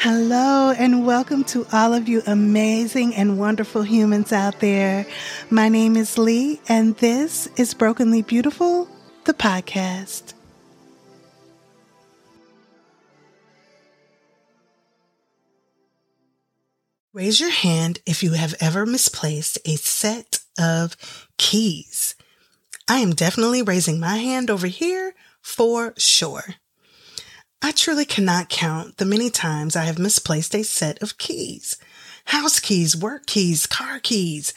Hello, and welcome to all of you amazing and wonderful humans out there. My name is Lee, and this is Brokenly Beautiful, the podcast. Raise your hand if you have ever misplaced a set of keys. I am definitely raising my hand over here for sure. I truly cannot count the many times I have misplaced a set of keys. House keys, work keys, car keys.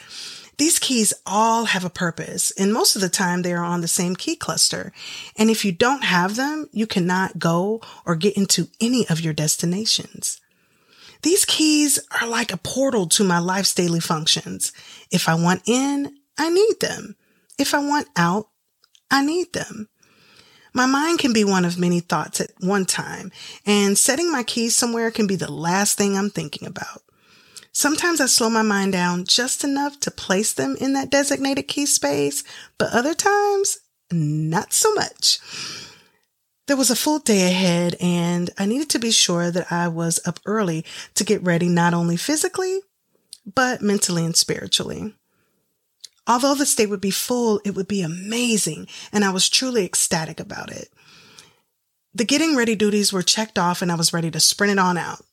These keys all have a purpose, and most of the time they are on the same key cluster. And if you don't have them, you cannot go or get into any of your destinations. These keys are like a portal to my life's daily functions. If I want in, I need them. If I want out, I need them. My mind can be one of many thoughts at one time, and setting my keys somewhere can be the last thing I'm thinking about. Sometimes I slow my mind down just enough to place them in that designated key space, but other times, not so much. There was a full day ahead, and I needed to be sure that I was up early to get ready not only physically, but mentally and spiritually. Although the state would be full, it would be amazing, and I was truly ecstatic about it. The getting ready duties were checked off, and I was ready to sprint it on out.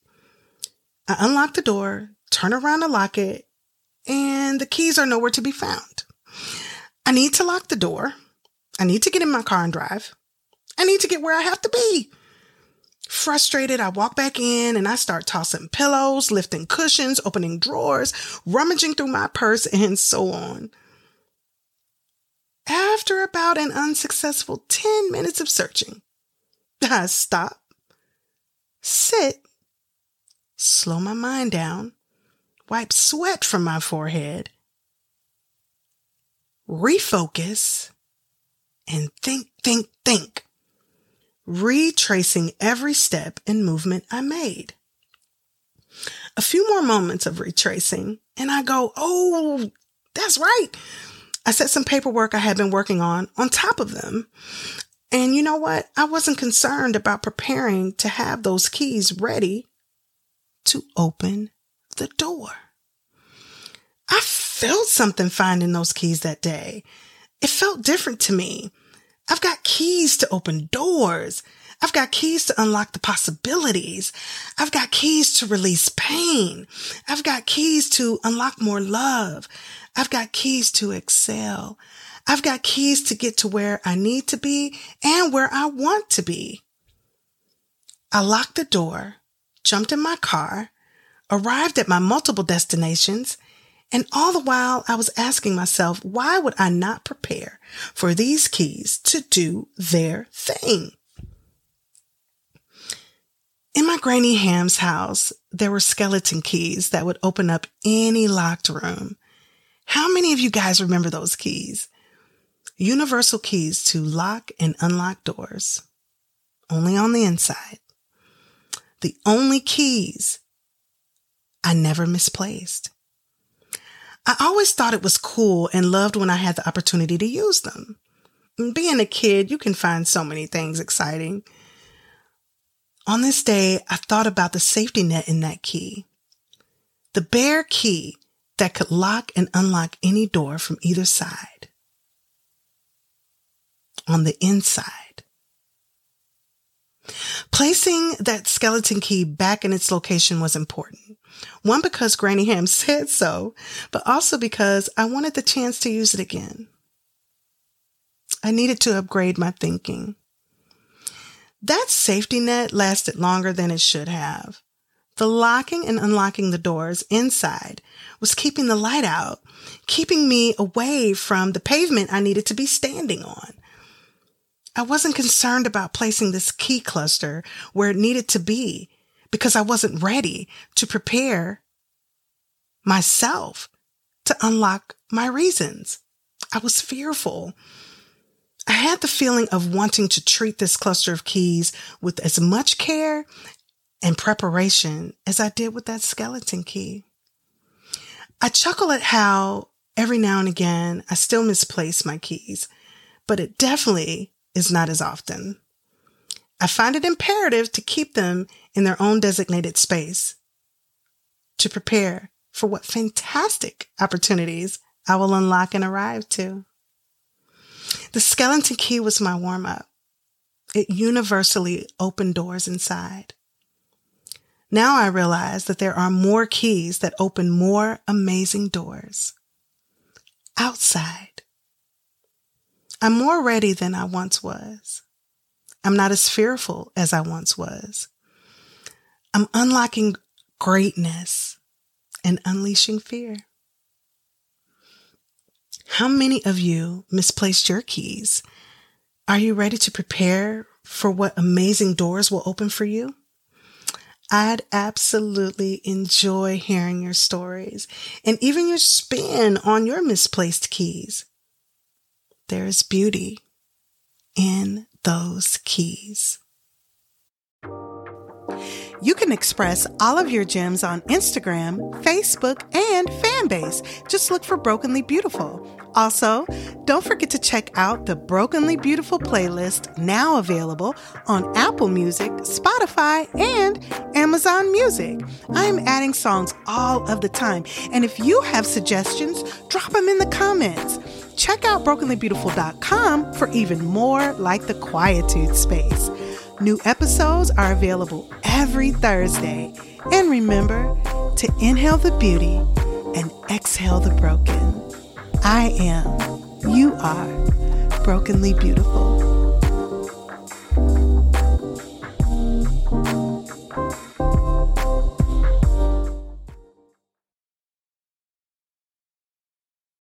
I unlocked the door, turn around to lock it, and the keys are nowhere to be found. I need to lock the door. I need to get in my car and drive. I need to get where I have to be. Frustrated, I walk back in and I start tossing pillows, lifting cushions, opening drawers, rummaging through my purse, and so on. After about an unsuccessful 10 minutes of searching, I stop, sit, slow my mind down, wipe sweat from my forehead, refocus, and think, think, think retracing every step and movement I made. A few more moments of retracing, and I go, Oh, that's right. I set some paperwork I had been working on on top of them. And you know what? I wasn't concerned about preparing to have those keys ready to open the door. I felt something finding those keys that day. It felt different to me. I've got keys to open doors. I've got keys to unlock the possibilities. I've got keys to release pain. I've got keys to unlock more love. I've got keys to excel. I've got keys to get to where I need to be and where I want to be. I locked the door, jumped in my car, arrived at my multiple destinations, and all the while I was asking myself, why would I not prepare for these keys to do their thing? In my Granny Ham's house, there were skeleton keys that would open up any locked room. How many of you guys remember those keys? Universal keys to lock and unlock doors. Only on the inside. The only keys I never misplaced. I always thought it was cool and loved when I had the opportunity to use them. Being a kid, you can find so many things exciting. On this day, I thought about the safety net in that key. The bare key that could lock and unlock any door from either side. On the inside. Placing that skeleton key back in its location was important. One, because Granny Ham said so, but also because I wanted the chance to use it again. I needed to upgrade my thinking. That safety net lasted longer than it should have. The locking and unlocking the doors inside was keeping the light out, keeping me away from the pavement I needed to be standing on. I wasn't concerned about placing this key cluster where it needed to be because I wasn't ready to prepare myself to unlock my reasons. I was fearful. I had the feeling of wanting to treat this cluster of keys with as much care and preparation as I did with that skeleton key. I chuckle at how every now and again I still misplace my keys, but it definitely is not as often. I find it imperative to keep them in their own designated space to prepare for what fantastic opportunities I will unlock and arrive to. The skeleton key was my warm up. It universally opened doors inside. Now I realize that there are more keys that open more amazing doors outside. I'm more ready than I once was. I'm not as fearful as I once was. I'm unlocking greatness and unleashing fear. How many of you misplaced your keys? Are you ready to prepare for what amazing doors will open for you? I'd absolutely enjoy hearing your stories and even your spin on your misplaced keys. There is beauty in those keys. You can express all of your gems on Instagram, Facebook, and Fanbase. Just look for Brokenly Beautiful. Also, don't forget to check out the Brokenly Beautiful playlist now available on Apple Music, Spotify, and Amazon Music. I'm adding songs all of the time, and if you have suggestions, drop them in the comments. Check out brokenlybeautiful.com for even more like the Quietude Space. New episodes are available every Thursday. And remember to inhale the beauty and exhale the broken. I am, you are brokenly beautiful.